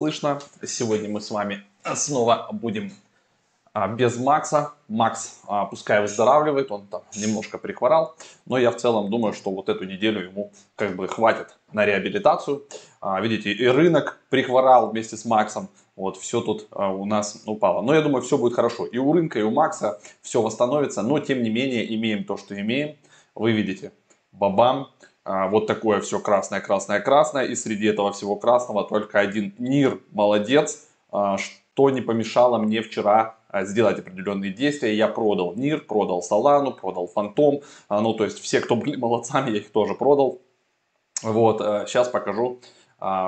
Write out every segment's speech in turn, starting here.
слышно. Сегодня мы с вами снова будем а, без Макса. Макс, а, пускай выздоравливает, он там немножко прихворал, но я в целом думаю, что вот эту неделю ему как бы хватит на реабилитацию. А, видите, и рынок прихворал вместе с Максом, вот все тут а, у нас упало. Но я думаю, все будет хорошо. И у рынка, и у Макса все восстановится, но тем не менее имеем то, что имеем. Вы видите, бабам, вот такое все красное, красное, красное, и среди этого всего красного только один Нир молодец, а, что не помешало мне вчера а, сделать определенные действия. Я продал Нир, продал Солану, продал Фантом, ну то есть все, кто были молодцами, я их тоже продал. Вот, сейчас покажу,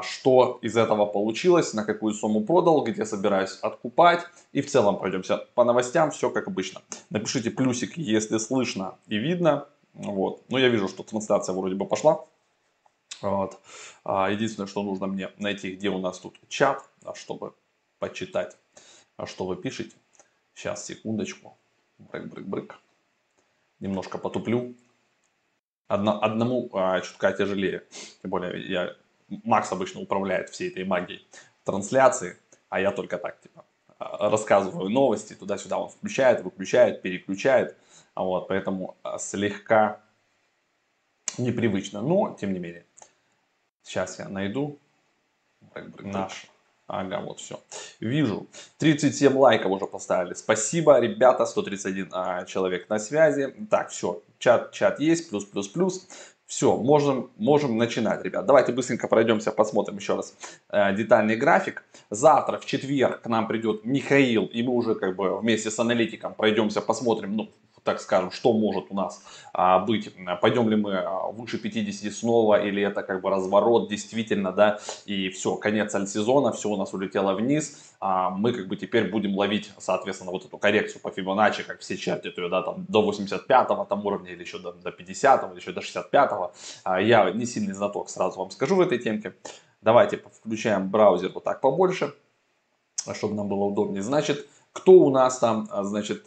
что из этого получилось, на какую сумму продал, где собираюсь откупать. И в целом пройдемся по новостям, все как обычно. Напишите плюсик, если слышно и видно. Вот. Но я вижу, что трансляция вроде бы пошла. Вот. А, единственное, что нужно мне найти, где у нас тут чат, чтобы почитать, а что вы пишете. Сейчас, секундочку. Брык-брык-брык. Немножко потуплю. Одно, одному а, чутка тяжелее. Тем более, я, Макс обычно управляет всей этой магией трансляции, а я только так, типа, а, рассказываю новости, туда-сюда он включает, выключает, переключает. Вот, поэтому а, слегка непривычно, но тем не менее. Сейчас я найду наш. Ага, вот все. Вижу. 37 лайков уже поставили. Спасибо, ребята. 131 а, человек на связи. Так, все. Чат, чат есть. Плюс, плюс, плюс. Все, можем, можем начинать, ребят. Давайте быстренько пройдемся, посмотрим еще раз э, детальный график. Завтра, в четверг, к нам придет Михаил, и мы уже как бы вместе с аналитиком пройдемся, посмотрим, ну, так скажем, что может у нас а, быть, пойдем ли мы а, выше 50 снова, или это как бы разворот действительно, да, и все, конец сезона, все у нас улетело вниз, а, мы как бы теперь будем ловить, соответственно, вот эту коррекцию по Фибоначчи, как все чертят ее, да, там до 85-го там уровня, или еще до, до 50-го, или еще до 65-го, а, я не сильный знаток, сразу вам скажу в этой темке, давайте включаем браузер вот так побольше, чтобы нам было удобнее, значит, кто у нас там, а, значит,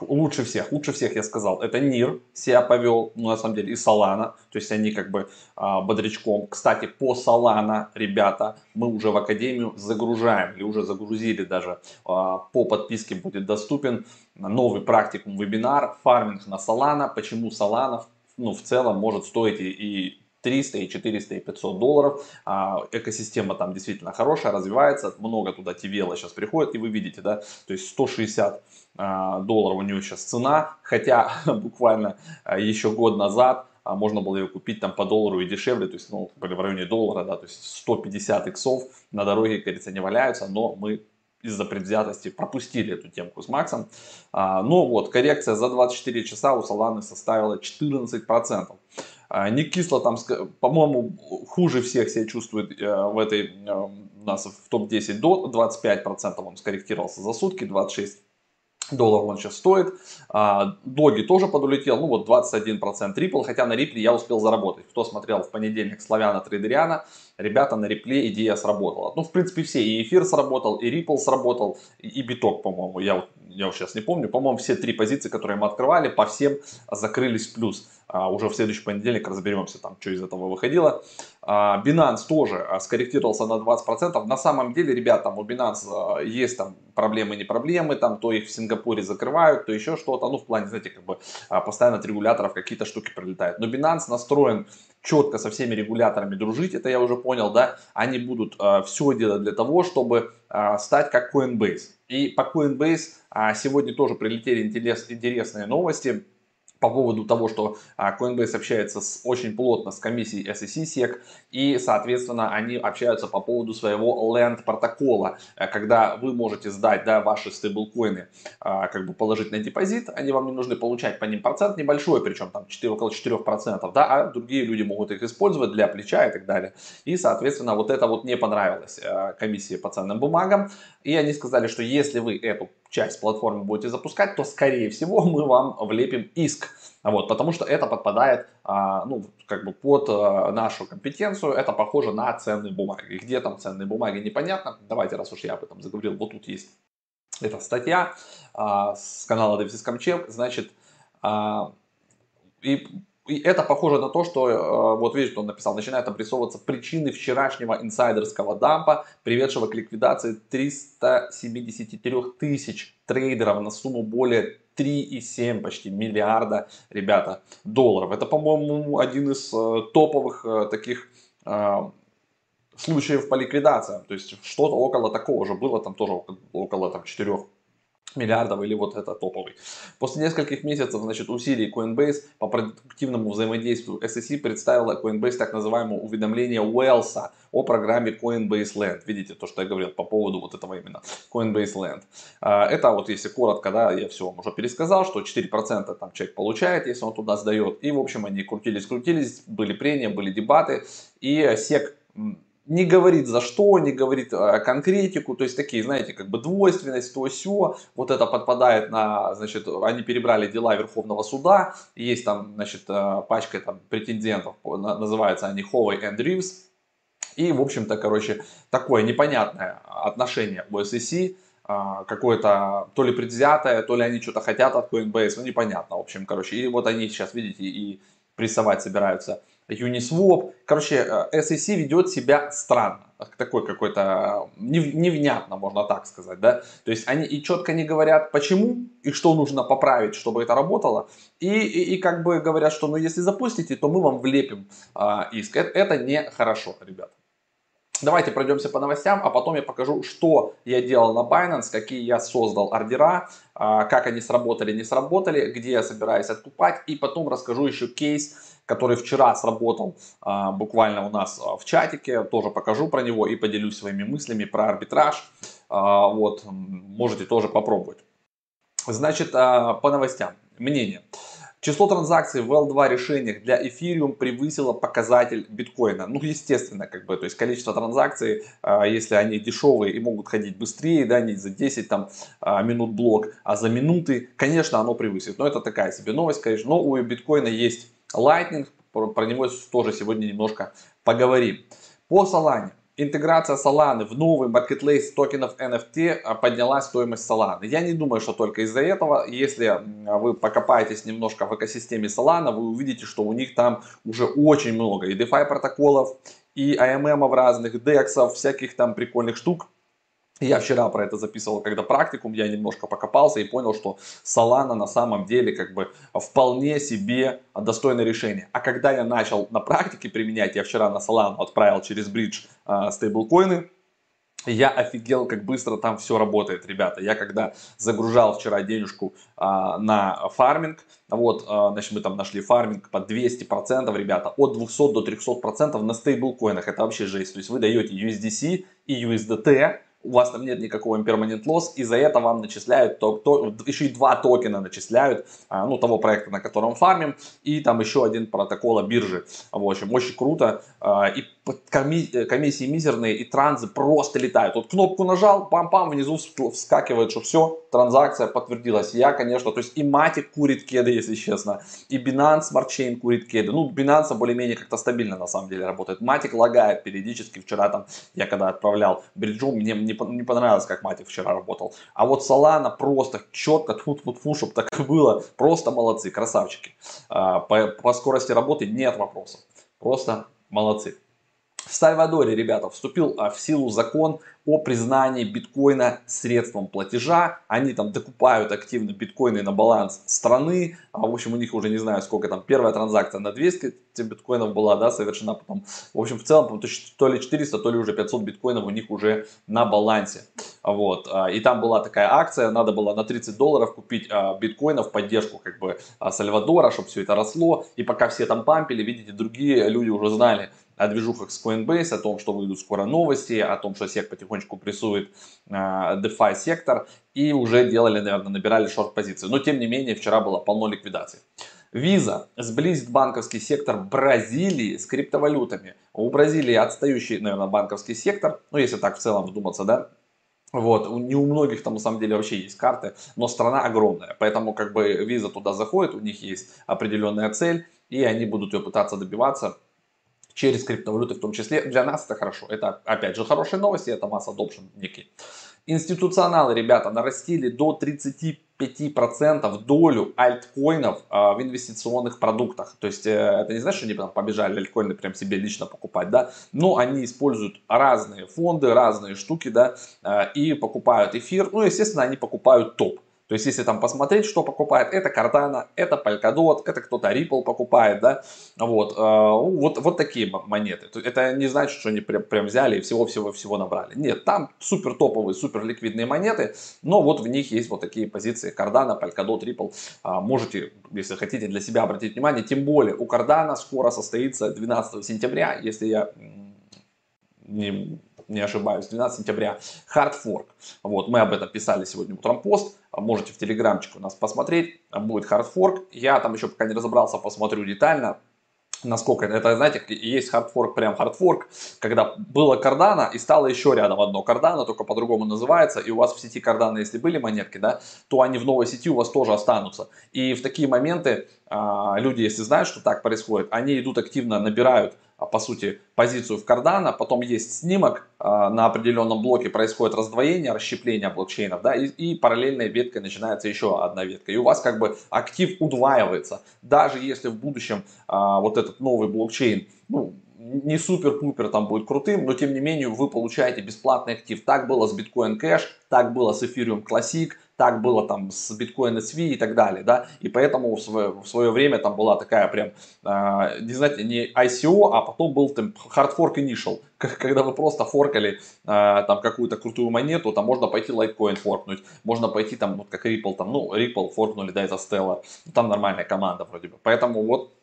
лучше всех, лучше всех я сказал, это Нир себя повел, ну на самом деле и Солана, то есть они как бы а, бодрячком. Кстати, по Солана, ребята, мы уже в Академию загружаем, или уже загрузили даже, а, по подписке будет доступен новый практикум вебинар, фарминг на Солана, почему Солана ну, в целом может стоить и, и 300, и 400, и 500 долларов. А, экосистема там действительно хорошая, развивается, много туда TVL сейчас приходит, и вы видите, да, то есть 160 а, долларов у нее сейчас цена, хотя буквально а, еще год назад а, можно было ее купить там по доллару и дешевле, то есть ну, в районе доллара, да, то есть 150 иксов на дороге, кажется, не валяются, но мы из-за предвзятости пропустили эту темку с Максом. А, но вот коррекция за 24 часа у Solana составила 14%. А, не кисло там, по-моему, хуже всех себя чувствует э, в этой, э, у нас в топ-10 до 25%, он скорректировался за сутки, 26 долларов он сейчас стоит. А, Доги тоже подулетел, ну вот 21% Ripple, хотя на Ripple я успел заработать. Кто смотрел в понедельник Славяна Трейдериана, ребята на Ripple идея сработала. Ну, в принципе, все, и эфир сработал, и Ripple сработал, и биток, по-моему, я, я вот сейчас не помню, по-моему, все три позиции, которые мы открывали, по всем закрылись плюс. А, уже в следующий понедельник разберемся, там, что из этого выходило. А, Binance тоже а, скорректировался на 20%. На самом деле, ребят, там у Binance есть там проблемы, не проблемы, там то их в Сингапуре закрывают, то еще что-то. Ну, в плане, знаете, как бы постоянно от регуляторов какие-то штуки прилетают. Но Binance настроен четко со всеми регуляторами дружить, это я уже понял, да, они будут э, все делать для того, чтобы э, стать как Coinbase. И по Coinbase э, сегодня тоже прилетели интерес, интересные новости по поводу того, что а, Coinbase общается с, очень плотно с комиссией SEC SEC, и, соответственно, они общаются по поводу своего Land протокола, э, когда вы можете сдать да, ваши стейблкоины, а, как бы положить на депозит, они вам не нужны получать по ним процент небольшой, причем там 4, около 4%, да, а другие люди могут их использовать для плеча и так далее. И, соответственно, вот это вот не понравилось э, комиссии по ценным бумагам, и они сказали, что если вы эту часть платформы будете запускать, то, скорее всего, мы вам влепим иск. Вот, потому что это подпадает а, ну, как бы под а, нашу компетенцию, это похоже на ценные бумаги. Где там ценные бумаги, непонятно. Давайте, раз уж я об этом заговорил, вот тут есть эта статья а, с канала Камчев, значит, а, и и это похоже на то, что, э, вот видите, он написал, начинают обрисовываться причины вчерашнего инсайдерского дампа, приведшего к ликвидации 373 тысяч трейдеров на сумму более 3,7 почти миллиарда, ребята, долларов. Это, по-моему, один из э, топовых э, таких случаев по ликвидациям. То есть что-то около такого же было, там тоже около там, 4 миллиардов или вот это топовый. После нескольких месяцев значит, усилий Coinbase по продуктивному взаимодействию SEC представила Coinbase так называемое уведомление Уэлса о программе Coinbase Land. Видите то, что я говорил по поводу вот этого именно Coinbase Land. А, это вот если коротко, да, я все вам уже пересказал, что 4% там человек получает, если он туда сдает. И в общем они крутились-крутились, были прения, были дебаты. И SEC не говорит за что, не говорит э, конкретику, то есть такие, знаете, как бы двойственность, то все, вот это подпадает на, значит, они перебрали дела Верховного суда, есть там, значит, э, пачка там претендентов, называются они Ховой и Ривз, и, в общем-то, короче, такое непонятное отношение у SEC, э, какое-то то ли предвзятое, то ли они что-то хотят от Coinbase, ну непонятно, в общем, короче, и вот они сейчас, видите, и прессовать собираются Uniswap. Короче, э, SEC ведет себя странно. Такой какой-то невнятно, можно так сказать. Да? То есть они и четко не говорят, почему и что нужно поправить, чтобы это работало. И, и, и как бы говорят, что ну если запустите, то мы вам влепим а, иск. Это, это нехорошо, ребята. Давайте пройдемся по новостям, а потом я покажу, что я делал на Binance, какие я создал ордера, а, как они сработали, не сработали, где я собираюсь откупать. И потом расскажу еще кейс, который вчера сработал а, буквально у нас а, в чатике. Тоже покажу про него и поделюсь своими мыслями про арбитраж. А, вот, можете тоже попробовать. Значит, по новостям. Мнение. Число транзакций в L2 решениях для Ethereum превысило показатель биткоина. Ну, естественно, как бы, то есть количество транзакций, если они дешевые и могут ходить быстрее, да, не за 10 там, минут блок, а за минуты, конечно, оно превысит. Но это такая себе новость, конечно. Но у биткоина есть Lightning, про него тоже сегодня немножко поговорим. По Solana. Интеграция Solana в новый marketplace токенов NFT а, подняла стоимость Solana. Я не думаю, что только из-за этого. Если вы покопаетесь немножко в экосистеме Solana, вы увидите, что у них там уже очень много и DeFi протоколов, и AMM в разных, DEX, всяких там прикольных штук. Я вчера про это записывал, когда практикум, я немножко покопался и понял, что Solana на самом деле как бы вполне себе достойное решение. А когда я начал на практике применять, я вчера на Solana отправил через бридж э, стейблкоины, я офигел, как быстро там все работает, ребята. Я когда загружал вчера денежку а, на фарминг, вот, а, значит, мы там нашли фарминг по 200%, ребята, от 200 до 300% на стейблкоинах. Это вообще жесть. То есть вы даете USDC и USDT, у вас там нет никакого impermanent loss, и за это вам начисляют, то, то, еще и два токена начисляют, а, ну, того проекта, на котором фармим, и там еще один протокола биржи. В общем, очень круто. А, и комиссии мизерные, и транзы просто летают. Вот кнопку нажал, пам-пам, внизу вскакивает, что все, транзакция подтвердилась. Я, конечно, то есть и Матик курит кеды, если честно, и Binance Smart Chain курит кеды. Ну, Binance более-менее как-то стабильно на самом деле работает. Матик лагает периодически. Вчера там, я когда отправлял бриджу, мне не, понравилось, как Матик вчера работал. А вот Solana просто четко, тут вот фу, чтобы так и было. Просто молодцы, красавчики. А, по, по скорости работы нет вопросов. Просто молодцы. В Сальвадоре, ребята, вступил а, в силу закон о признании биткоина средством платежа. Они там докупают активно биткоины на баланс страны. А, в общем, у них уже не знаю сколько там. Первая транзакция на 200 биткоинов была, да, совершена потом. В общем, в целом, то ли 400, то ли уже 500 биткоинов у них уже на балансе. Вот. А, и там была такая акция, надо было на 30 долларов купить биткоинов в поддержку как бы Сальвадора, чтобы все это росло. И пока все там пампили, видите, другие люди уже знали, о движухах с Coinbase, о том, что выйдут скоро новости, о том, что SEC потихонечку прессует э, DeFi сектор и уже делали, наверное, набирали шорт-позиции. Но тем не менее, вчера было полно ликвидаций. Виза сблизит банковский сектор Бразилии с криптовалютами. У Бразилии отстающий, наверное, банковский сектор, ну если так в целом вдуматься, да, вот, не у многих там на самом деле вообще есть карты, но страна огромная, поэтому как бы виза туда заходит, у них есть определенная цель, и они будут ее пытаться добиваться через криптовалюты в том числе. Для нас это хорошо. Это, опять же, хорошие новости, это масс adoption некий. Институционалы, ребята, нарастили до 35% долю альткоинов а, в инвестиционных продуктах. То есть э, это не значит, что они там побежали альткоины прям себе лично покупать, да, но они используют разные фонды, разные штуки, да, э, и покупают эфир. Ну, естественно, они покупают топ. То есть, если там посмотреть, что покупает, это Cardano, это Polkadot, это кто-то Ripple покупает, да, вот, э, вот, вот такие монеты. Это не значит, что они прям, прям взяли и всего-всего-всего набрали. Нет, там супер топовые, супер ликвидные монеты, но вот в них есть вот такие позиции Cardano, Polkadot, Ripple. А, можете, если хотите, для себя обратить внимание, тем более у Cardano скоро состоится 12 сентября, если я не не ошибаюсь, 12 сентября, Fork. Вот, мы об этом писали сегодня утром пост, можете в телеграмчике у нас посмотреть, будет Fork. Я там еще пока не разобрался, посмотрю детально, насколько это, знаете, есть хардфорк, прям хардфорк, когда было Cardano и стало еще рядом одно Cardano, только по-другому называется, и у вас в сети Cardano, если были монетки, да, то они в новой сети у вас тоже останутся. И в такие моменты а, люди, если знают, что так происходит, они идут активно, набирают по сути, позицию в Cardano, потом есть снимок, а, на определенном блоке происходит раздвоение, расщепление блокчейнов, да, и, и параллельной веткой начинается еще одна ветка. И у вас как бы актив удваивается. Даже если в будущем а, вот этот новый блокчейн, ну, не супер-пупер там будет крутым, но тем не менее вы получаете бесплатный актив. Так было с Bitcoin Cash, так было с Ethereum Classic, так было там с Bitcoin SV и так далее, да, и поэтому в свое, в свое время там была такая прям, э, не знаете, не ICO, а потом был там hard fork initial, когда вы просто форкали э, там какую-то крутую монету, там можно пойти Litecoin форкнуть, можно пойти там, вот как Ripple, там, ну, Ripple форкнули, да, из Stellar, там нормальная команда вроде бы, поэтому вот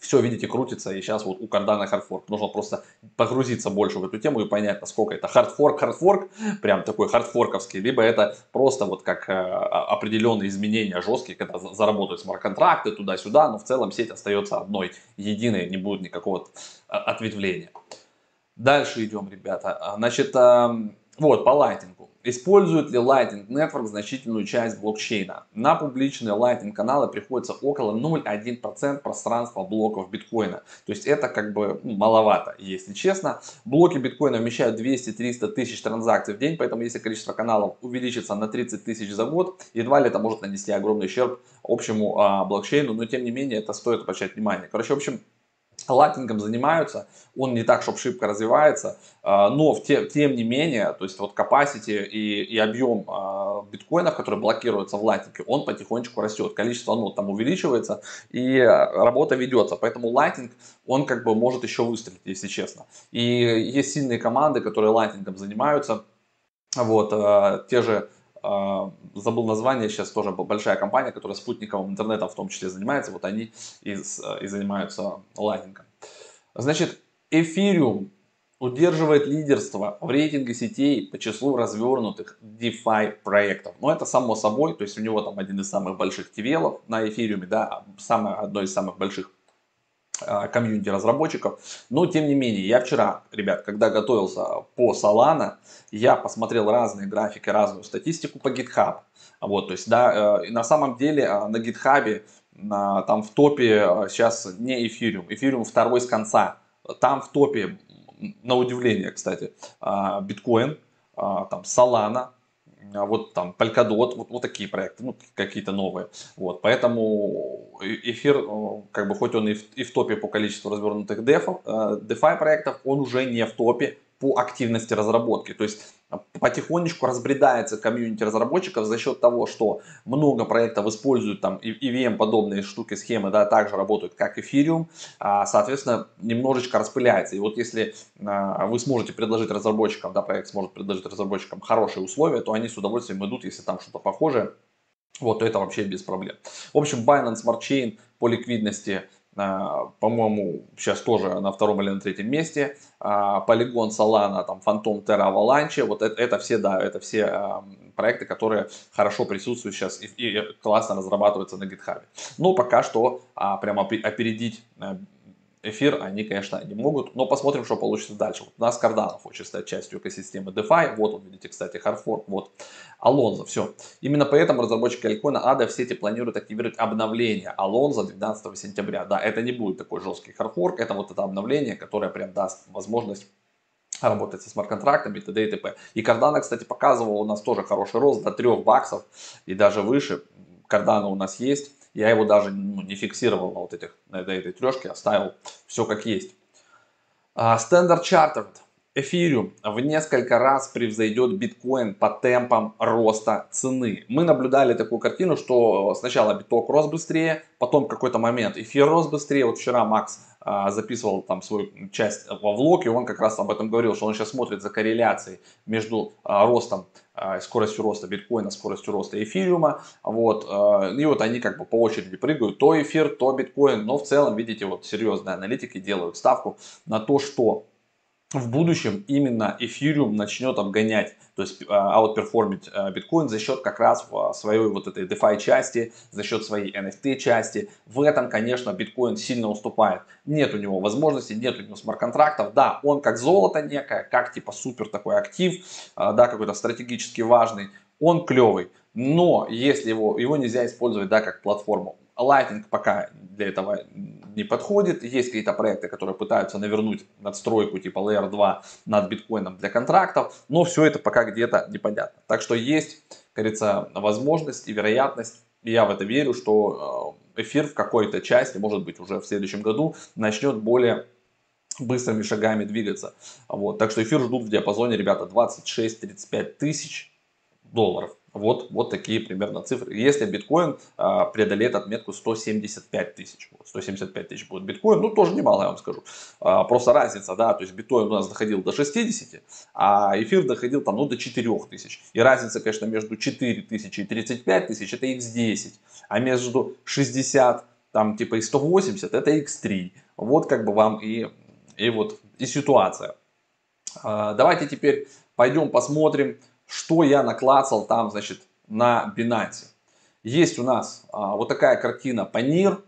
все, видите, крутится, и сейчас вот у Cardano хардфорк. Нужно просто погрузиться больше в эту тему и понять, насколько это хардфорк, хардфорк, прям такой хардфорковский, либо это просто вот как э, определенные изменения жесткие, когда заработают смарт-контракты туда-сюда, но в целом сеть остается одной, единой, не будет никакого ответвления. Дальше идем, ребята. Значит, эм, вот, по лайтингу. Использует ли Lightning Network значительную часть блокчейна? На публичные Lightning каналы приходится около 0,1% пространства блоков биткоина. То есть это как бы ну, маловато, если честно. Блоки биткоина вмещают 200-300 тысяч транзакций в день, поэтому если количество каналов увеличится на 30 тысяч за год, едва ли это может нанести огромный ущерб общему а, блокчейну, но тем не менее это стоит обращать внимание. Короче, в общем, лайтингом занимаются, он не так, чтобы шибко развивается, а, но в те, тем не менее, то есть вот capacity и, и объем а, биткоинов, которые блокируются в лайтинге, он потихонечку растет, количество нот там увеличивается и работа ведется, поэтому лайтинг, он как бы может еще выстрелить, если честно. И есть сильные команды, которые лайтингом занимаются, вот, а, те же забыл название, сейчас тоже большая компания, которая спутниковым интернетом в том числе занимается, вот они и, и занимаются лайтингом. Значит, Ethereum удерживает лидерство в рейтинге сетей по числу развернутых DeFi проектов. Но это само собой, то есть у него там один из самых больших TVL на Ethereum, да, самое, одно из самых больших а, комьюнити разработчиков. Но тем не менее, я вчера, ребят, когда готовился по Solana, я посмотрел разные графики, разную статистику по GitHub. Вот, то есть, да, э, на самом деле э, на GitHub там в топе э, сейчас не Ethereum, Ethereum второй с конца. Там в топе, на удивление, кстати, биткоин, там Solana, вот там Polkadot, вот, вот такие проекты, ну, какие-то новые. Вот, поэтому эфир, как бы, хоть он и в, и в топе по количеству развернутых DeFi, DeFi проектов, он уже не в топе по активности разработки. То есть а, потихонечку разбредается комьюнити разработчиков за счет того, что много проектов используют там EVM подобные штуки, схемы, да, также работают как Ethereum, а, соответственно, немножечко распыляется. И вот если а, вы сможете предложить разработчикам, да, проект сможет предложить разработчикам хорошие условия, то они с удовольствием идут, если там что-то похожее, вот, то это вообще без проблем. В общем, Binance Smart Chain по ликвидности по-моему, сейчас тоже на втором или на третьем месте. Полигон Solana, там, Phantom Terra Avalanche, вот это, это все, да, это все проекты, которые хорошо присутствуют сейчас и, и классно разрабатываются на GitHub. Но пока что а, прямо опередить эфир они, конечно, не могут, но посмотрим, что получится дальше. Вот у нас Cardano хочет стать частью экосистемы DeFi, вот он, видите, кстати, Hardfork, вот, Alonso, все. Именно поэтому разработчики Алькоина ADA в сети планируют активировать обновление Alonso 12 сентября. Да, это не будет такой жесткий Hardfork, это вот это обновление, которое прям даст возможность работать со смарт-контрактами, т.д. и т.п. И Cardano, кстати, показывал у нас тоже хороший рост до 3 баксов и даже выше. Cardano у нас есть. Я его даже ну, не фиксировал на вот этих, на этой, этой трешке, оставил все как есть. Uh, Standard Chartered. Эфириум в несколько раз превзойдет биткоин по темпам роста цены. Мы наблюдали такую картину, что сначала биток рос быстрее, потом какой-то момент эфир рос быстрее. Вот вчера Макс а, записывал там свою часть во влоге, он как раз об этом говорил, что он сейчас смотрит за корреляцией между а, ростом а, скоростью роста биткоина, скоростью роста эфириума, вот, и вот они как бы по очереди прыгают, то эфир, то биткоин, но в целом, видите, вот серьезные аналитики делают ставку на то, что в будущем именно эфириум начнет обгонять, то есть а, аутперформить а, биткоин за счет как раз своей вот этой DeFi части, за счет своей NFT части. В этом, конечно, биткоин сильно уступает. Нет у него возможностей, нет у него смарт-контрактов. Да, он как золото некое, как типа супер такой актив, а, да, какой-то стратегически важный, он клевый. Но если его, его нельзя использовать, да, как платформу. Lightning пока для этого не подходит. Есть какие-то проекты, которые пытаются навернуть надстройку типа Layer 2 над биткоином для контрактов, но все это пока где-то непонятно. Так что есть, как говорится, возможность и вероятность, и я в это верю, что э, эфир в какой-то части, может быть уже в следующем году, начнет более быстрыми шагами двигаться. Вот. Так что эфир ждут в диапазоне, ребята, 26-35 тысяч долларов. Вот, вот такие примерно цифры. Если биткоин а, преодолеет отметку 175 тысяч, вот, 175 тысяч будет биткоин, ну тоже немало, я вам скажу. А, просто разница, да, то есть биткоин у нас доходил до 60, а эфир доходил там, ну, до 4 тысяч. И разница, конечно, между 4 тысячи и 35 тысяч это x10, а между 60 там типа и 180 это x3. Вот как бы вам и, и вот и ситуация. А, давайте теперь пойдем посмотрим, что я наклацал там, значит, на Binance. Есть у нас а, вот такая картина NIR.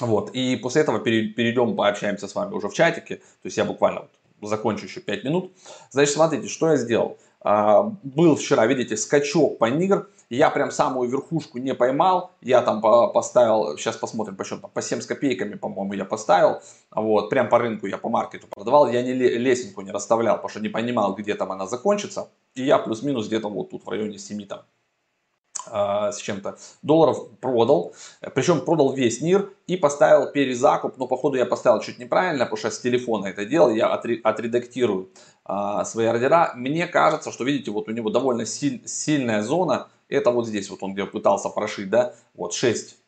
Вот, и после этого перейдем, пообщаемся с вами уже в чатике. То есть я буквально вот закончу еще 5 минут. Значит, смотрите, что я сделал. А, был вчера, видите, скачок NIR. Я прям самую верхушку не поймал. Я там поставил, сейчас посмотрим по счету, по 7 с копейками, по-моему, я поставил. Вот, прям по рынку я по маркету продавал. Я не лесенку не расставлял, потому что не понимал, где там она закончится. И я плюс-минус где-то вот тут в районе 7 там а, с чем-то долларов продал, причем продал весь НИР и поставил перезакуп, но походу я поставил чуть неправильно, потому что с телефона это делал, я отредактирую а, свои ордера. Мне кажется, что видите, вот у него довольно силь, сильная зона, это вот здесь, вот он где пытался прошить, да, вот 6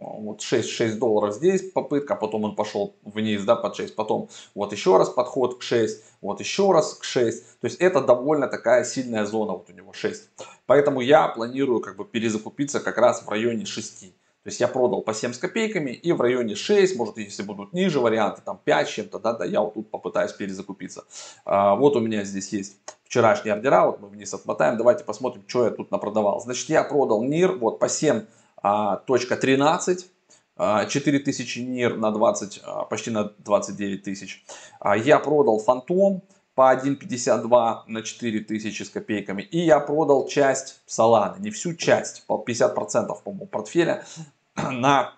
вот 6, 6 долларов здесь попытка, потом он пошел вниз, да, под 6, потом вот еще раз подход к 6, вот еще раз к 6, то есть это довольно такая сильная зона вот у него 6, поэтому я планирую как бы перезакупиться как раз в районе 6, то есть я продал по 7 с копейками и в районе 6, может если будут ниже варианты, там 5 чем-то, да, да, я вот тут попытаюсь перезакупиться. А, вот у меня здесь есть вчерашние ордера, вот мы вниз отмотаем, давайте посмотрим, что я тут напродавал. Значит, я продал НИР вот по 7 а, точка 13, 4000 НИР на 20, а, почти на 29 тысяч. А, я продал Фантом по 1.52 на 4000 с копейками. И я продал часть Solana, не всю часть, по 50% по-моему портфеля на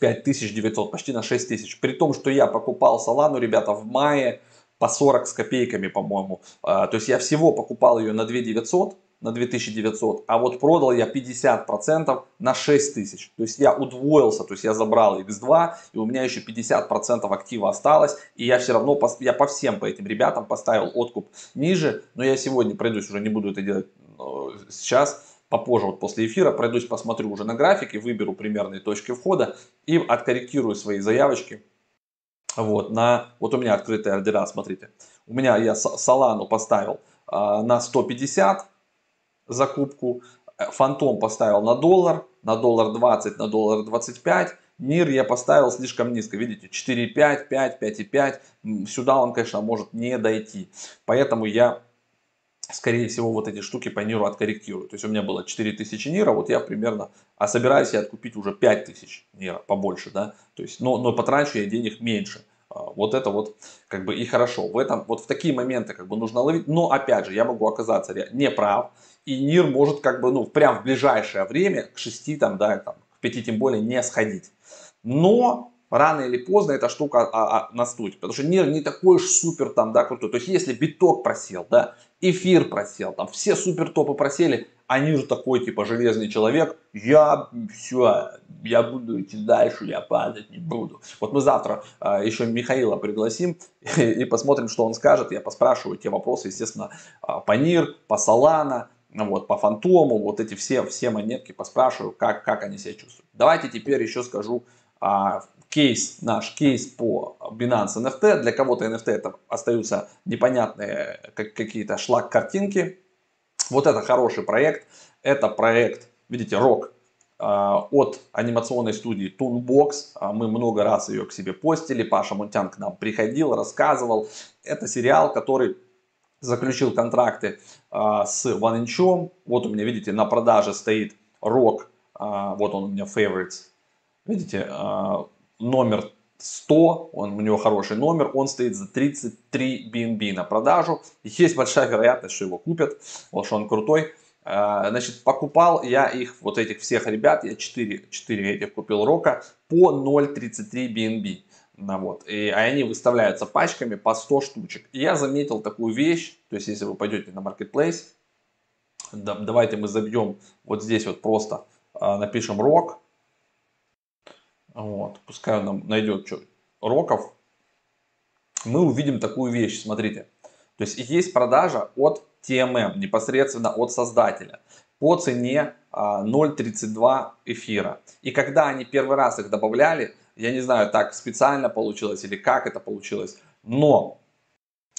5900, почти на 6000. При том, что я покупал Solana, ребята, в мае по 40 с копейками, по-моему. То есть я всего покупал ее на 2900 на 2900, а вот продал я 50% на 6000. То есть я удвоился, то есть я забрал X2, и у меня еще 50% актива осталось, и я все равно, я по всем по этим ребятам поставил откуп ниже, но я сегодня пройдусь, уже не буду это делать сейчас, попозже, вот после эфира, пройдусь, посмотрю уже на графике, выберу примерные точки входа и откорректирую свои заявочки. Вот, на, вот у меня открытые ордера, смотрите. У меня я Солану поставил э, на 150, закупку. Э, Фантом поставил на доллар, на доллар 20, на доллар 25. Мир я поставил слишком низко, видите, 4,5, 5, 5,5. Сюда он, конечно, может не дойти. Поэтому я, скорее всего, вот эти штуки по ниру откорректирую. То есть у меня было 4000 нира, вот я примерно, а собираюсь я откупить уже 5000 нира, побольше, да. То есть, но, но потрачу я денег меньше. А, вот это вот как бы и хорошо. В этом, вот в такие моменты как бы нужно ловить. Но опять же, я могу оказаться не прав и НИР может как бы, ну, прям в ближайшее время к 6, там, да, там, к 5 тем более не сходить. Но рано или поздно эта штука а, а, наступит. Потому что NIR не такой уж супер там, да, крутой. То есть, если биток просел, да, эфир просел, там все супер топы просели, а NIR такой, типа, железный человек, я все, я буду идти дальше, я падать не буду. Вот мы завтра а, еще Михаила пригласим и, и посмотрим, что он скажет. Я поспрашиваю те вопросы, естественно, а, по NIR, по Solana, вот, по фантому, вот эти все, все монетки поспрашиваю, как, как они себя чувствуют. Давайте теперь еще скажу а, кейс, наш кейс по Binance NFT. Для кого-то NFT это остаются непонятные как, какие-то шлак-картинки. Вот это хороший проект. Это проект, видите, рок а, от анимационной студии Toonbox. А, мы много раз ее к себе постили. Паша Мунтян к нам приходил, рассказывал. Это сериал, который заключил контракты а, с Ваненчом. Вот у меня, видите, на продаже стоит рок. Вот он у меня favorites. Видите, номер 100, он, у него хороший номер, он стоит за 33 BNB на продажу. Есть большая вероятность, что его купят, вот что он крутой. А, значит, покупал я их, вот этих всех ребят, я 4, 4 этих купил рока по 0.33 BNB. Ну, вот. И они выставляются пачками по 100 штучек. И я заметил такую вещь, то есть если вы пойдете на Marketplace, да, давайте мы забьем вот здесь вот просто, а, напишем рок, вот, пускай он нам найдет что, роков, мы увидим такую вещь, смотрите. То есть есть продажа от TMM, непосредственно от создателя, по цене 0.32 а, эфира. И когда они первый раз их добавляли, я не знаю, так специально получилось или как это получилось, но,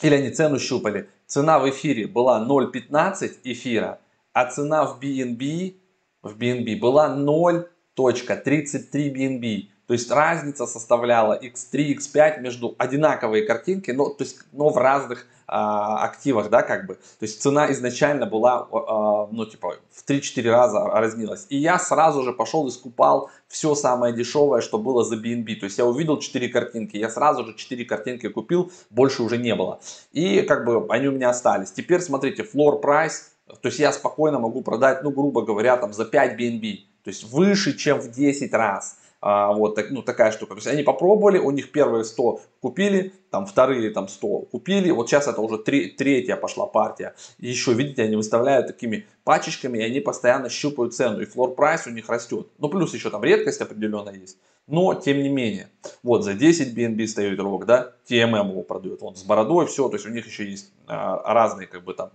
или они цену щупали, цена в эфире была 0.15 эфира, а цена в BNB, в BNB была 0 0.33 BNB. То есть разница составляла x3, x5 между одинаковые картинки, но, то есть, но в разных а, активах, да, как бы. То есть цена изначально была, а, ну, типа, в 3-4 раза разнилась. И я сразу же пошел и скупал все самое дешевое, что было за BNB. То есть я увидел 4 картинки, я сразу же 4 картинки купил, больше уже не было. И как бы они у меня остались. Теперь смотрите, floor price, то есть я спокойно могу продать, ну, грубо говоря, там за 5 BNB. То есть выше, чем в 10 раз. А, вот так, ну, такая штука. То есть они попробовали, у них первые 100 купили, там вторые там 100 купили. Вот сейчас это уже три, третья пошла партия. И еще, видите, они выставляют такими пачечками, и они постоянно щупают цену. И флор прайс у них растет. Ну, плюс еще там редкость определенная есть. Но, тем не менее, вот за 10 BNB стоит рок, да, TMM его продает, он с бородой, все, то есть у них еще есть а, разные, как бы там,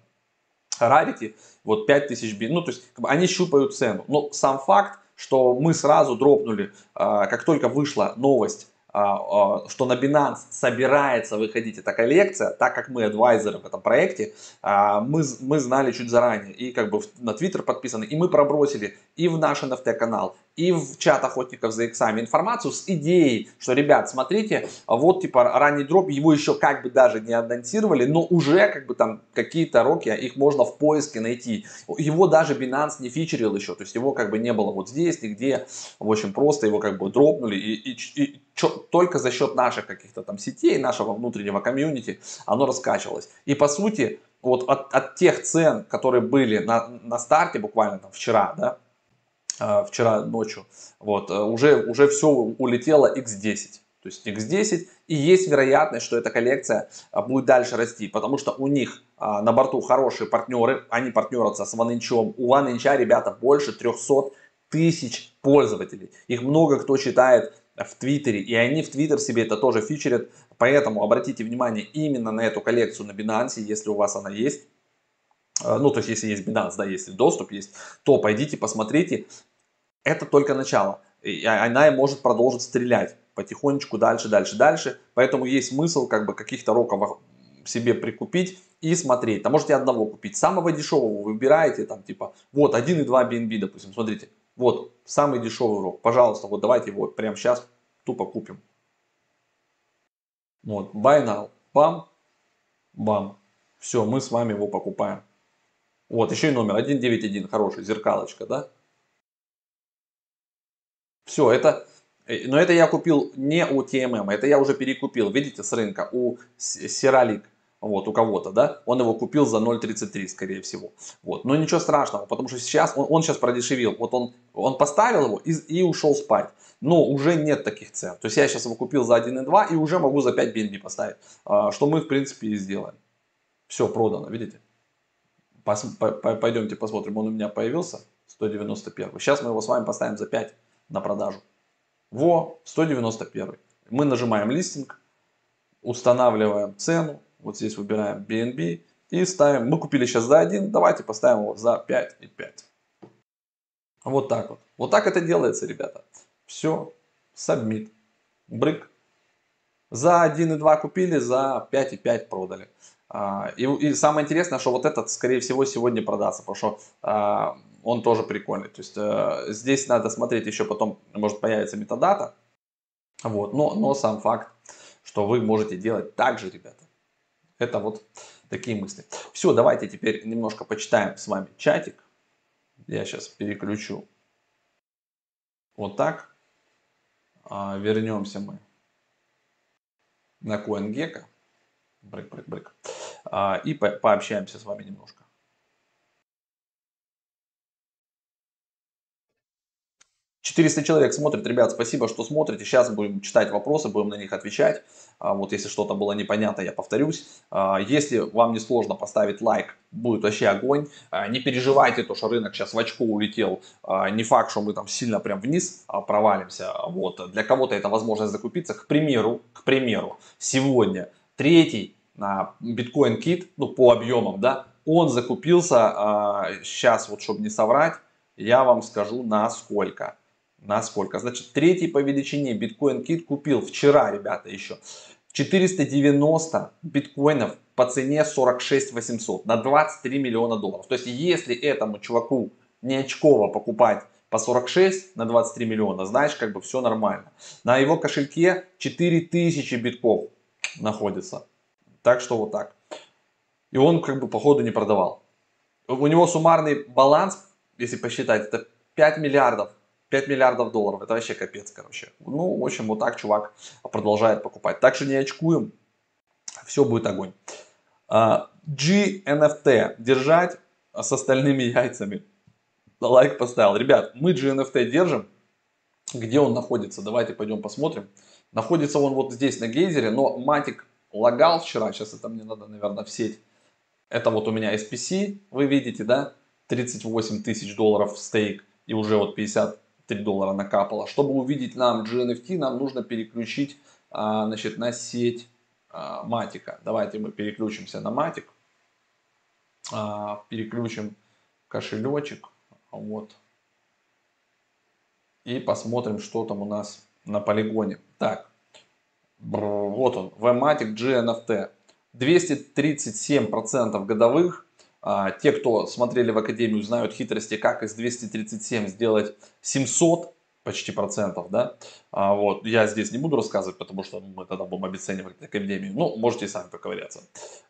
Rarity, вот 5000 бин, ну то есть как бы, они щупают цену. Но сам факт, что мы сразу дропнули, а, как только вышла новость, а, а, что на Binance собирается выходить эта коллекция, так как мы адвайзеры в этом проекте, мы, мы знали чуть заранее. И как бы на Twitter подписаны, и мы пробросили и в наш NFT канал, и в чат охотников за иксами информацию с идеей, что, ребят, смотрите, вот типа ранний дроп, его еще как бы даже не анонсировали, но уже как бы там какие-то роки, их можно в поиске найти. Его даже Binance не фичерил еще, то есть его как бы не было вот здесь, нигде, в общем, просто его как бы дропнули и, и, и чё, только за счет наших каких-то там сетей, нашего внутреннего комьюнити оно раскачивалось. И по сути, вот от, от тех цен, которые были на, на старте буквально там вчера, да, вчера ночью, вот, э, уже, уже все улетело x10. То есть x10 и есть вероятность, что эта коллекция а, будет дальше расти, потому что у них а, на борту хорошие партнеры, они партнерятся с OneInch. У OneInch, ребята, больше 300 тысяч пользователей. Их много кто читает в Твиттере, и они в Твиттер себе это тоже фичерят, поэтому обратите внимание именно на эту коллекцию на Binance, если у вас она есть. А, ну, то есть, если есть Binance, да, если доступ есть, то пойдите, посмотрите. Это только начало. И она может продолжить стрелять потихонечку дальше, дальше, дальше. Поэтому есть смысл как бы каких-то роков себе прикупить и смотреть. Там можете одного купить. Самого дешевого выбираете, там типа, вот 1,2 BNB, допустим, смотрите. Вот, самый дешевый рок. Пожалуйста, вот давайте его прямо сейчас тупо купим. Вот, buy now. Бам, бам. Все, мы с вами его покупаем. Вот, еще и номер 191, хороший, зеркалочка, да? Все, это, э, но это я купил не у TMM, это я уже перекупил, видите, с рынка, у Сиралик. вот, у кого-то, да, он его купил за 0.33, скорее всего. Вот. Но ничего страшного, потому что сейчас, он, он сейчас продешевил. Вот он, он поставил его и, и ушел спать. Но уже нет таких цен. То есть я сейчас его купил за 1.2 и уже могу за 5 BNB поставить. А, что мы, в принципе, и сделаем. Все продано, видите? Пос, по, по, пойдемте посмотрим. Он у меня появился, 191. Сейчас мы его с вами поставим за 5 на продажу. Во, 191. Мы нажимаем листинг, устанавливаем цену, вот здесь выбираем BNB и ставим, мы купили сейчас за 1, давайте поставим его за 5 и 5. Вот так вот. Вот так это делается, ребята. Все, submit, брык. За 1 и 2 купили, за 5 и 5 продали. А, и, и самое интересное, что вот этот, скорее всего, сегодня продастся, потому что а, он тоже прикольный. То есть э, здесь надо смотреть еще потом, может появится метадата. Вот, но, но сам факт, что вы можете делать так же, ребята. Это вот такие мысли. Все, давайте теперь немножко почитаем с вами чатик. Я сейчас переключу вот так. А, вернемся мы на CoinGecko. Брык, брык, брык. А, и по пообщаемся с вами немножко. 400 человек смотрит, ребят, спасибо, что смотрите. Сейчас будем читать вопросы, будем на них отвечать. А, вот если что-то было непонятно, я повторюсь. А, если вам не сложно поставить лайк, будет вообще огонь. А, не переживайте, то что рынок сейчас в очко улетел. Не факт, что мы там сильно прям вниз провалимся. Вот. Для кого-то это возможность закупиться. К примеру, к примеру, сегодня третий биткоин кит, ну по объемам, да, он закупился, сейчас вот чтобы не соврать, я вам скажу на сколько на сколько? Значит, третий по величине биткоин кит купил вчера, ребята, еще 490 биткоинов по цене 46 800 на 23 миллиона долларов. То есть, если этому чуваку не очково покупать по 46 на 23 миллиона, знаешь, как бы все нормально. На его кошельке 4000 битков находится. Так что вот так. И он как бы походу не продавал. У него суммарный баланс, если посчитать, это 5 миллиардов 5 миллиардов долларов. Это вообще капец, короче. Ну, в общем, вот так чувак продолжает покупать. Так что не очкуем. Все будет огонь. А, GNFT. Держать с остальными яйцами. Лайк поставил. Ребят, мы GNFT держим. Где он находится? Давайте пойдем посмотрим. Находится он вот здесь на гейзере, но матик лагал вчера. Сейчас это мне надо, наверное, в сеть. Это вот у меня SPC, вы видите, да? 38 тысяч долларов в стейк и уже вот 50 3 доллара накапало. Чтобы увидеть нам GNFT, нам нужно переключить а, значит, на сеть Матика. Давайте мы переключимся на Матик. Переключим кошелечек. Вот. И посмотрим, что там у нас на полигоне. Так, вот он, VMatic GNFT. 237% годовых а, те, кто смотрели в Академию, знают хитрости, как из 237 сделать 700 почти процентов, да, а, вот, я здесь не буду рассказывать, потому что мы тогда будем обесценивать Академию, ну, можете сами поковыряться.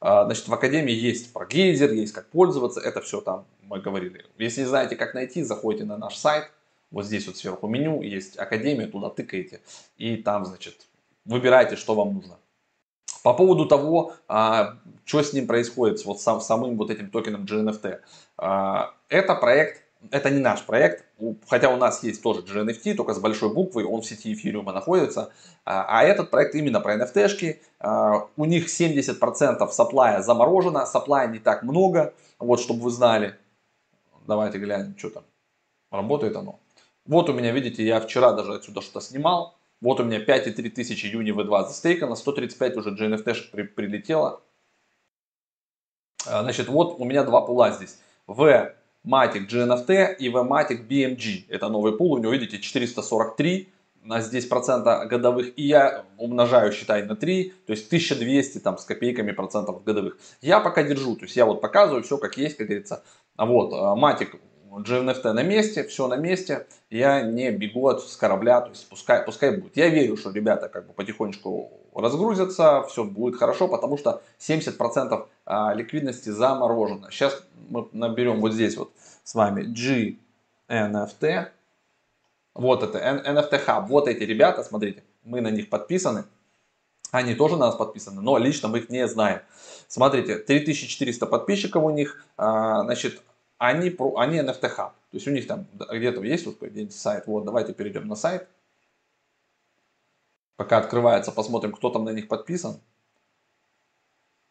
А, значит, в Академии есть про гейзер, есть как пользоваться, это все там мы говорили. Если не знаете, как найти, заходите на наш сайт, вот здесь вот сверху меню, есть Академия, туда тыкаете, и там, значит, выбирайте, что вам нужно. По поводу того, а, что с ним происходит, вот сам, самым вот этим токеном GNFT. А, это проект, это не наш проект, хотя у нас есть тоже GNFT, только с большой буквы, он в сети эфириума находится. А, а этот проект именно про NFT-шки. У них 70% саплая заморожено, саплая не так много, вот чтобы вы знали. Давайте глянем, что там. Работает оно. Вот у меня, видите, я вчера даже отсюда что-то снимал. Вот у меня 5,3 тысячи Юни V2 застейкано, 135 уже GNFT при, прилетело. А, значит, вот у меня два пула здесь. V Matic GNFT и V Matic BMG. Это новый пул, у него, видите, 443 на здесь процента годовых, и я умножаю, считай, на 3, то есть 1200 там с копейками процентов годовых. Я пока держу, то есть я вот показываю все как есть, как говорится. Вот, Matic GNFT на месте, все на месте, я не бегу от с корабля, то есть пускай, пускай будет. Я верю, что ребята как бы потихонечку разгрузятся, все будет хорошо, потому что 70% а, ликвидности заморожено. Сейчас мы наберем вот здесь вот с вами GNFT, вот это NFT Hub, вот эти ребята, смотрите, мы на них подписаны. Они тоже на нас подписаны, но лично мы их не знаем. Смотрите, 3400 подписчиков у них, а, значит, они, они NFT Hub. То есть у них там где-то есть вот какой-нибудь сайт. Вот, давайте перейдем на сайт. Пока открывается, посмотрим, кто там на них подписан.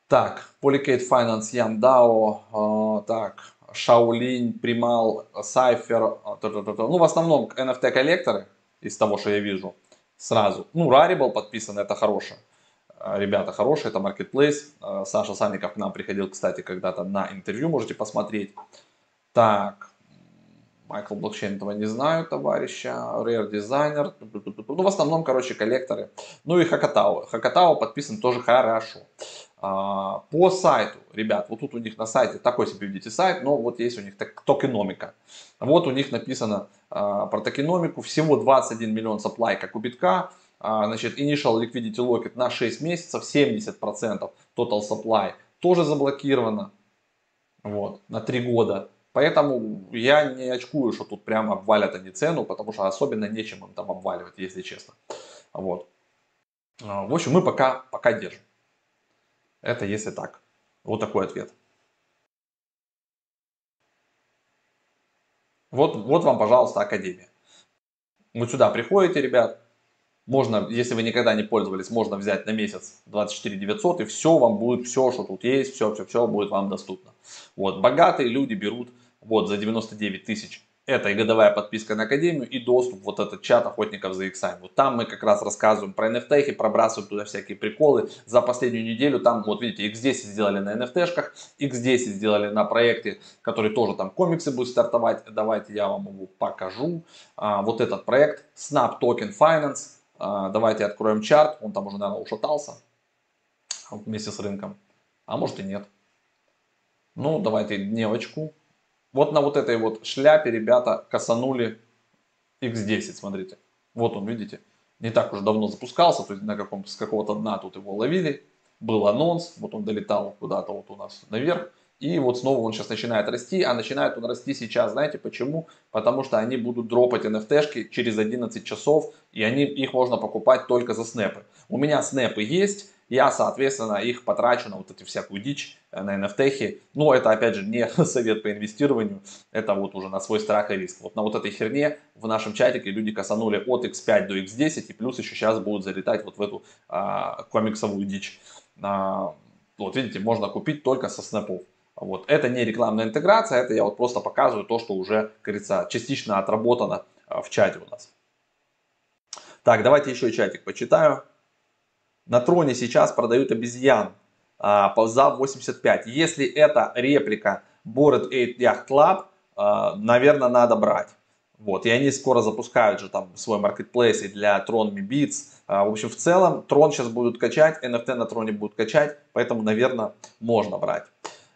Так, Polycade Finance, Yandaо, э, так, Shaolin, Primal, Cypher, э, ну, в основном NFT коллекторы, из того, что я вижу, сразу. Ну, Rarible подписан, это хорошее. Э, ребята хорошие, это Marketplace. Саша Санников к нам приходил, кстати, когда-то на интервью, можете посмотреть. Так, Майкл Блокчейн этого не знаю, товарища. Rare Designer. Ну, в основном, короче, коллекторы. Ну и Хакатау. Хакатау подписан тоже хорошо. А, по сайту, ребят, вот тут у них на сайте такой себе видите сайт, но вот есть у них токеномика. Вот у них написано а, про токеномику. Всего 21 миллион supply, как у битка. А, значит, initial liquidity locket на 6 месяцев, 70% total supply тоже заблокировано. Вот, на 3 года. Поэтому я не очкую, что тут прямо обвалят они цену, потому что особенно нечем им там обваливать, если честно. Вот. А, в общем, мы пока, пока держим. Это если так. Вот такой ответ. Вот, вот вам, пожалуйста, Академия. Вот сюда приходите, ребят. Можно, если вы никогда не пользовались, можно взять на месяц 24 900 и все вам будет, все, что тут есть, все, все, все будет вам доступно. Вот, богатые люди берут вот за 99 тысяч. Это и годовая подписка на Академию, и доступ вот этот чат охотников за иксами. Вот там мы как раз рассказываем про NFT, и пробрасываем туда всякие приколы. За последнюю неделю там, вот видите, X10 сделали на NFT-шках, X10 сделали на проекте, который тоже там комиксы будет стартовать. Давайте я вам его покажу. А, вот этот проект, Snap Token Finance. А, давайте откроем чарт, он там уже, наверное, ушатался вместе с рынком. А может и нет. Ну, давайте дневочку. Вот на вот этой вот шляпе ребята косанули X10, смотрите. Вот он, видите, не так уж давно запускался, то есть на каком с какого-то дна тут его ловили. Был анонс, вот он долетал куда-то вот у нас наверх. И вот снова он сейчас начинает расти, а начинает он расти сейчас, знаете почему? Потому что они будут дропать NFT-шки через 11 часов, и они, их можно покупать только за снэпы. У меня снэпы есть, я, соответственно, их потрачу на вот эту всякую дичь, э, на NFT. Но это, опять же, не совет по инвестированию, это вот уже на свой страх и риск. Вот на вот этой херне в нашем чатике люди косанули от X5 до X10, и плюс еще сейчас будут залетать вот в эту а, комиксовую дичь. А, вот видите, можно купить только со снэпов. Вот. Это не рекламная интеграция, это я вот просто показываю то, что уже, как говорится, частично отработано а, в чате у нас. Так, давайте еще чатик почитаю. На троне сейчас продают обезьян а, за 85. Если это реплика Bored 8 Yacht Club, а, наверное, надо брать. Вот, и они скоро запускают же там свой маркетплейс и для Tron Me Beats. А, в общем, в целом, Трон сейчас будут качать, NFT на Троне будут качать, поэтому, наверное, можно брать.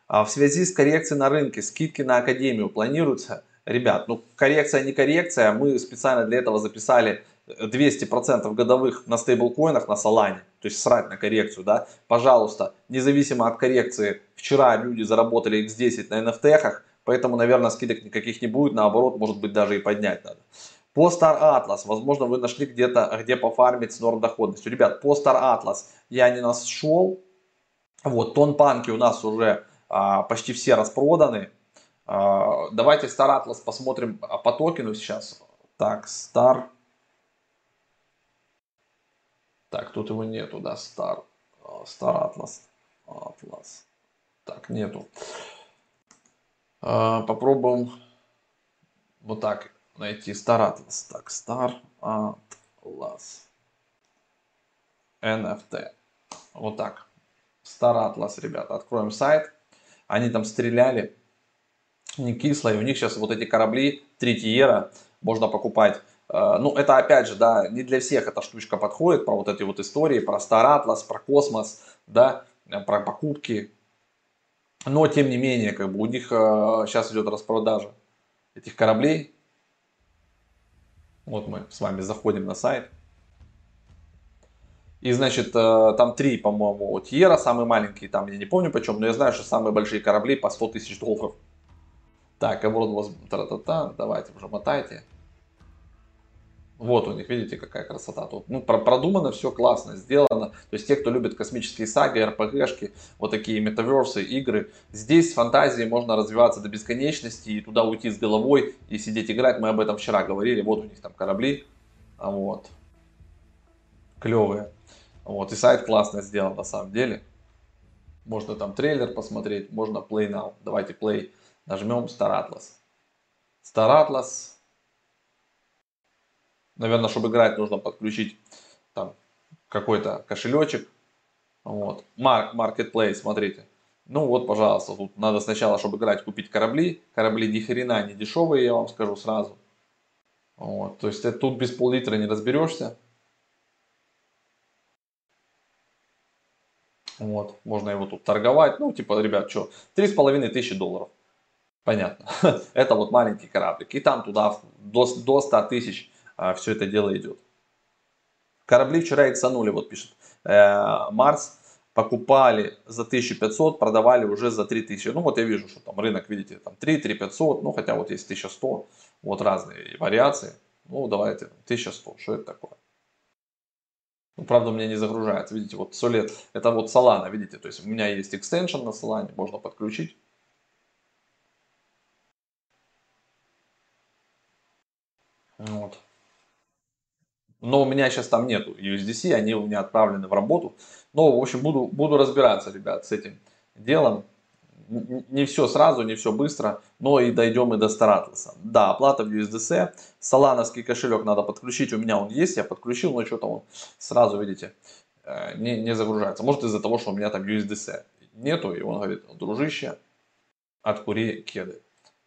А в связи с коррекцией на рынке, скидки на Академию планируются? Ребят, ну коррекция не коррекция, мы специально для этого записали 200% годовых на стейблкоинах на Solana, то есть срать на коррекцию, да, пожалуйста, независимо от коррекции, вчера люди заработали X10 на NFT, поэтому, наверное, скидок никаких не будет, наоборот, может быть, даже и поднять надо. По Star Atlas, возможно, вы нашли где-то, где пофармить с норм доходностью. Ребят, по Star Atlas я не нашел, вот, тон панки у нас уже а, почти все распроданы. А, давайте Star Atlas посмотрим по токену сейчас. Так, Star так, тут его нету, да, Star, Star Atlas. Atlas. Так, нету. А, попробуем вот так найти Star Atlas. Так, Star Atlas. NFT. Вот так. Star Atlas, ребята. Откроем сайт. Они там стреляли. Не кисло. И у них сейчас вот эти корабли третьера можно покупать ну, это опять же, да, не для всех эта штучка подходит, про вот эти вот истории, про Star Atlas, про космос, да, э, про покупки. Но, тем не менее, как бы у них сейчас э, идет распродажа этих кораблей. Вот мы с вами заходим на сайт. И, значит, там три, по-моему, Тьера, самые маленькие, там я не помню почем, но я знаю, что самые большие корабли по 100 тысяч долларов. Так, у вас, та -та -та, давайте уже мотайте. Вот у них, видите, какая красота. Тут ну, продумано все классно, сделано. То есть те, кто любит космические саги, РПГшки, вот такие метаверсы, игры. Здесь с фантазией можно развиваться до бесконечности и туда уйти с головой и сидеть играть. Мы об этом вчера говорили. Вот у них там корабли. А вот. Клевые. Вот. И сайт классно сделан на самом деле. Можно там трейлер посмотреть, можно play now. Давайте play. Нажмем Star Atlas. Star Atlas Наверное, чтобы играть, нужно подключить там какой-то кошелечек. Вот. Marketplace, смотрите. Ну вот, пожалуйста, тут надо сначала, чтобы играть, купить корабли. Корабли ни хрена не дешевые, я вам скажу сразу. Вот. То есть ты тут без пол-литра не разберешься. Вот, можно его тут торговать. Ну, типа, ребят, что, три с половиной тысячи долларов. Понятно. Это вот маленький кораблик. И там туда до, до 100 тысяч а, все это дело идет. Корабли вчера иксанули, вот пишет. Э, Марс покупали за 1500, продавали уже за 3000. Ну вот я вижу, что там рынок, видите, там 3, 3500, ну хотя вот есть 1100, вот разные вариации. Ну давайте, 1100, что это такое? Ну, правда, меня не загружается. Видите, вот Solid, это вот Solana, видите, то есть у меня есть экстеншн на Solana, можно подключить. Вот. Но у меня сейчас там нету USDC, они у меня отправлены в работу. Но, в общем, буду, буду разбираться, ребят, с этим делом. Не все сразу, не все быстро, но и дойдем и до Старатласа. Да, оплата в USDC. Солановский кошелек надо подключить, у меня он есть, я подключил, но что-то он сразу, видите, э, не, не загружается. Может из-за того, что у меня там USDC нету, и он говорит, дружище, откури кеды.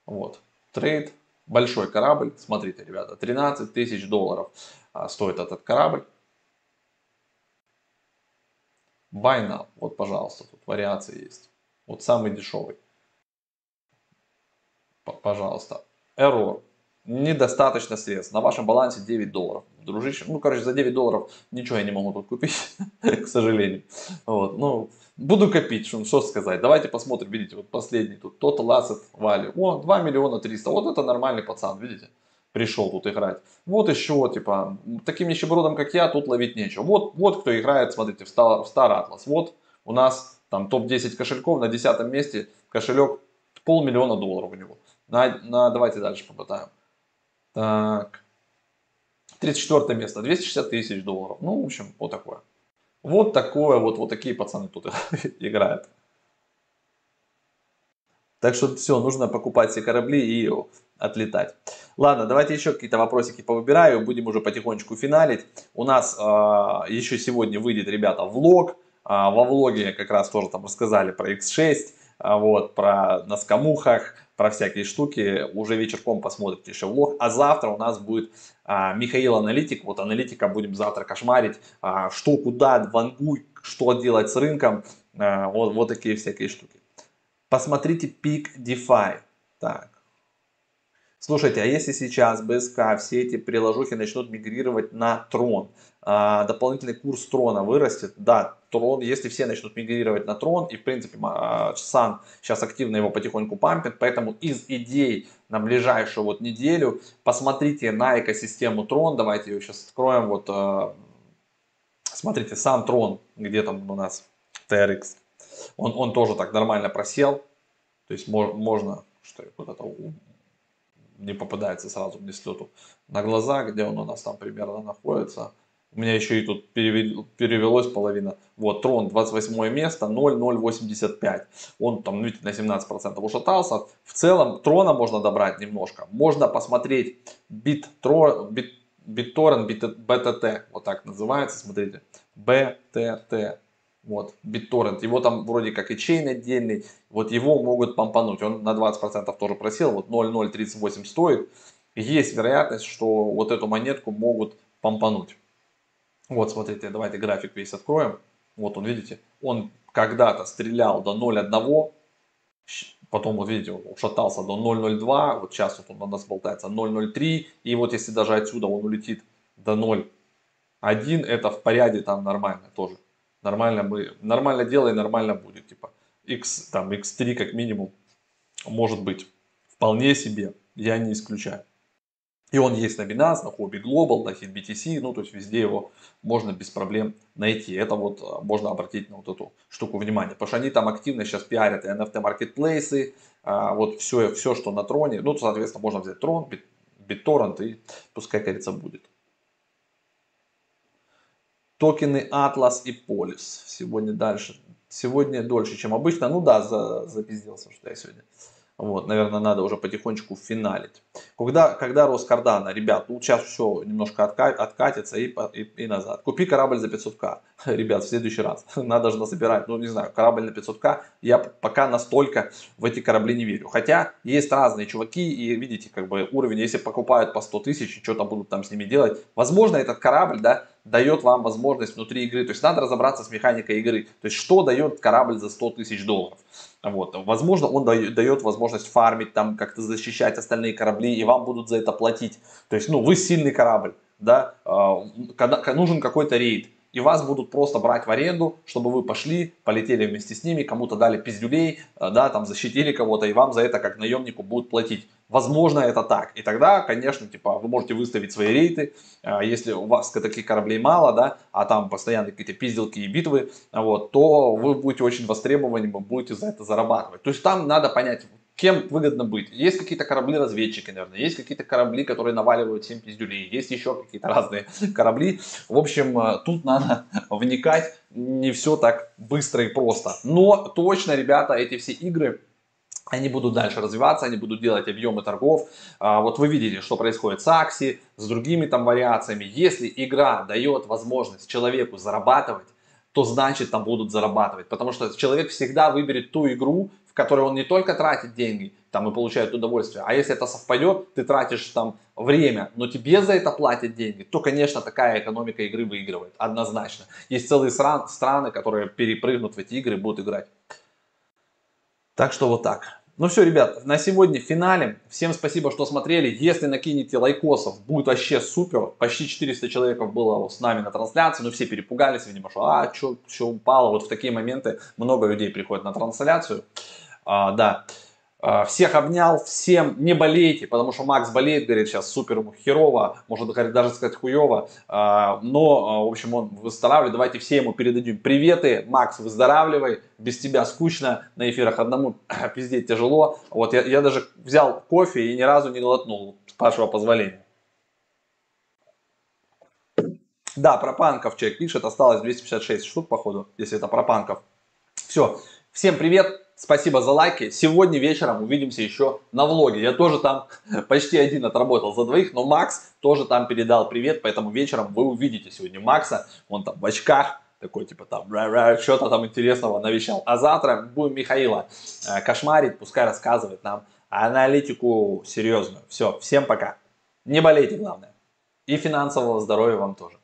Вот, трейд, большой корабль, смотрите, ребята, 13 тысяч долларов. А, стоит этот корабль. Now. Вот, пожалуйста, тут вариации есть. Вот самый дешевый. Пожалуйста. Error. Недостаточно средств. На вашем балансе 9 долларов. Дружище, ну, короче, за 9 долларов ничего я не могу тут купить, к сожалению. Вот, ну, буду копить, что, что сказать. Давайте посмотрим, видите, вот последний тут, Total Asset Value. О, 2 миллиона 300. Вот это нормальный пацан, видите пришел тут играть. Вот еще, типа, таким нищебродом, как я, тут ловить нечего. Вот, вот кто играет, смотрите, в Star, в Star Atlas. Вот у нас там топ-10 кошельков, на десятом месте кошелек полмиллиона долларов у него. На, на, давайте дальше попытаем. Так. 34 место, 260 тысяч долларов. Ну, в общем, вот такое. Вот такое, вот, вот такие пацаны тут играют. Так что все, нужно покупать все корабли и отлетать. Ладно, давайте еще какие-то вопросики повыбираю, будем уже потихонечку финалить. У нас э, еще сегодня выйдет, ребята, влог. Э, во влоге как раз тоже там рассказали про X6, э, а, вот, про на скамухах, про всякие штуки. Уже вечерком посмотрите еще влог. А завтра у нас будет э, Михаил Аналитик. Вот аналитика будем завтра кошмарить. Э, что, куда, вангуй, что делать с рынком. Э, вот, вот такие всякие штуки. Посмотрите пик DeFi. Так, Слушайте, а если сейчас БСК, все эти приложухи начнут мигрировать на Трон, а, дополнительный курс Трона вырастет, да, Трон, если все начнут мигрировать на Трон, и в принципе а, Сан сейчас активно его потихоньку пампит, поэтому из идей на ближайшую вот неделю посмотрите на экосистему Трон, давайте ее сейчас откроем, вот а, смотрите, сам Трон, где там у нас TRX, он, он тоже так нормально просел, то есть можно, что куда-то не попадается сразу мне слету на глаза, где он у нас там примерно находится. У меня еще и тут перевелось половина. Вот, трон 28 место, 0,085. Он там, видите, на 17% ушатался. В целом, трона можно добрать немножко. Можно посмотреть BitTorrent, бит, BitTorrent, BTT, вот так называется, смотрите. BTT. Вот, BitTorrent. Его там вроде как и чейн отдельный. Вот его могут помпануть. Он на 20% тоже просел. Вот 0,038 стоит. Есть вероятность, что вот эту монетку могут помпануть. Вот, смотрите, давайте график весь откроем. Вот он, видите, он когда-то стрелял до 0,1. Потом, вот видите, он ушатался до 0,02. Вот сейчас вот он у нас болтается 0,03. И вот если даже отсюда он улетит до 0,1, это в порядке там нормально тоже нормально мы, нормально делай, нормально будет, типа, x, там, x3 как минимум, может быть, вполне себе, я не исключаю. И он есть на Binance, на Hobby Global, на HitBTC, ну то есть везде его можно без проблем найти. Это вот а, можно обратить на вот эту штуку внимания. Потому что они там активно сейчас пиарят NFT маркетплейсы, а, вот все, все, что на троне. Ну, соответственно, можно взять трон, BitTorrent и пускай, говорится, будет. Токены Atlas и Polis. Сегодня дальше. Сегодня дольше, чем обычно. Ну да, за, запизделся, что я сегодня. Вот, наверное, надо уже потихонечку финалить. Когда, когда рос Кардана, ребят, ну сейчас все немножко отка, откатится и, и, и назад. Купи корабль за 500к, ребят, в следующий раз. Надо же насобирать, ну не знаю, корабль на 500к. Я пока настолько в эти корабли не верю. Хотя есть разные чуваки и видите, как бы уровень, если покупают по 100 тысяч, что-то будут там с ними делать. Возможно, этот корабль, да, дает вам возможность внутри игры. То есть надо разобраться с механикой игры. То есть что дает корабль за 100 тысяч долларов. Вот. Возможно, он дает возможность фармить, там как-то защищать остальные корабли, и вам будут за это платить. То есть, ну, вы сильный корабль, да, а, когда нужен какой-то рейд, и вас будут просто брать в аренду, чтобы вы пошли, полетели вместе с ними, кому-то дали пиздюлей, а, да, там защитили кого-то, и вам за это как наемнику будут платить. Возможно, это так. И тогда, конечно, типа, вы можете выставить свои рейты, а, если у вас таких кораблей мало, да, а там постоянно какие-то пизделки и битвы, вот, то вы будете очень востребованными, будете за это зарабатывать. То есть там надо понять, кем выгодно быть. Есть какие-то корабли-разведчики, наверное, есть какие-то корабли, которые наваливают 7 пиздюлей, есть еще какие-то разные корабли. В общем, э, тут надо вникать, не все так быстро и просто. Но точно, ребята, эти все игры они будут дальше развиваться, они будут делать объемы торгов. А, вот вы видите, что происходит с Акси, с другими там вариациями. Если игра дает возможность человеку зарабатывать, то значит там будут зарабатывать. Потому что человек всегда выберет ту игру, в которой он не только тратит деньги там и получает удовольствие, а если это совпадет, ты тратишь там время, но тебе за это платят деньги, то, конечно, такая экономика игры выигрывает, однозначно. Есть целые страны, которые перепрыгнут в эти игры и будут играть. Так что вот так. Ну все, ребят, на сегодня финале. Всем спасибо, что смотрели. Если накинете лайкосов, будет вообще супер. Почти 400 человек было с нами на трансляции, но все перепугались, видимо, что а, что упало. Вот в такие моменты много людей приходят на трансляцию. А, да. А, всех обнял, всем не болейте, потому что Макс болеет, говорит, сейчас супер ему херово, может даже сказать хуево, а, но, в общем, он выздоравливает, давайте все ему передадим приветы, Макс, выздоравливай, без тебя скучно, на эфирах одному пиздеть тяжело, вот я, я даже взял кофе и ни разу не глотнул, с вашего позволения. Да, про панков человек пишет, осталось 256 штук, походу, если это про панков. Все, всем привет, Спасибо за лайки. Сегодня вечером увидимся еще на влоге. Я тоже там почти один отработал за двоих, но Макс тоже там передал привет, поэтому вечером вы увидите сегодня Макса. Он там в очках, такой типа там что-то там интересного навещал. А завтра будем Михаила э, кошмарить, пускай рассказывает нам аналитику серьезную. Все, всем пока. Не болейте, главное. И финансового здоровья вам тоже.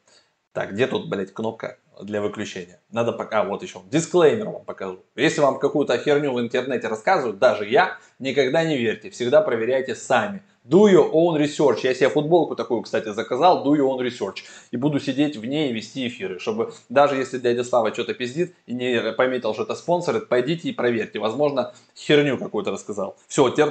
Так, где тут, блять, кнопка? Для выключения. Надо пока, вот еще, дисклеймер вам покажу. Если вам какую-то херню в интернете рассказывают, даже я, никогда не верьте, всегда проверяйте сами. Do your own research. Я себе футболку такую, кстати, заказал, do your own research. И буду сидеть в ней и вести эфиры, чтобы даже если дядя Слава что-то пиздит и не пометил, что это спонсор, пойдите и проверьте. Возможно, херню какую-то рассказал. Все, теперь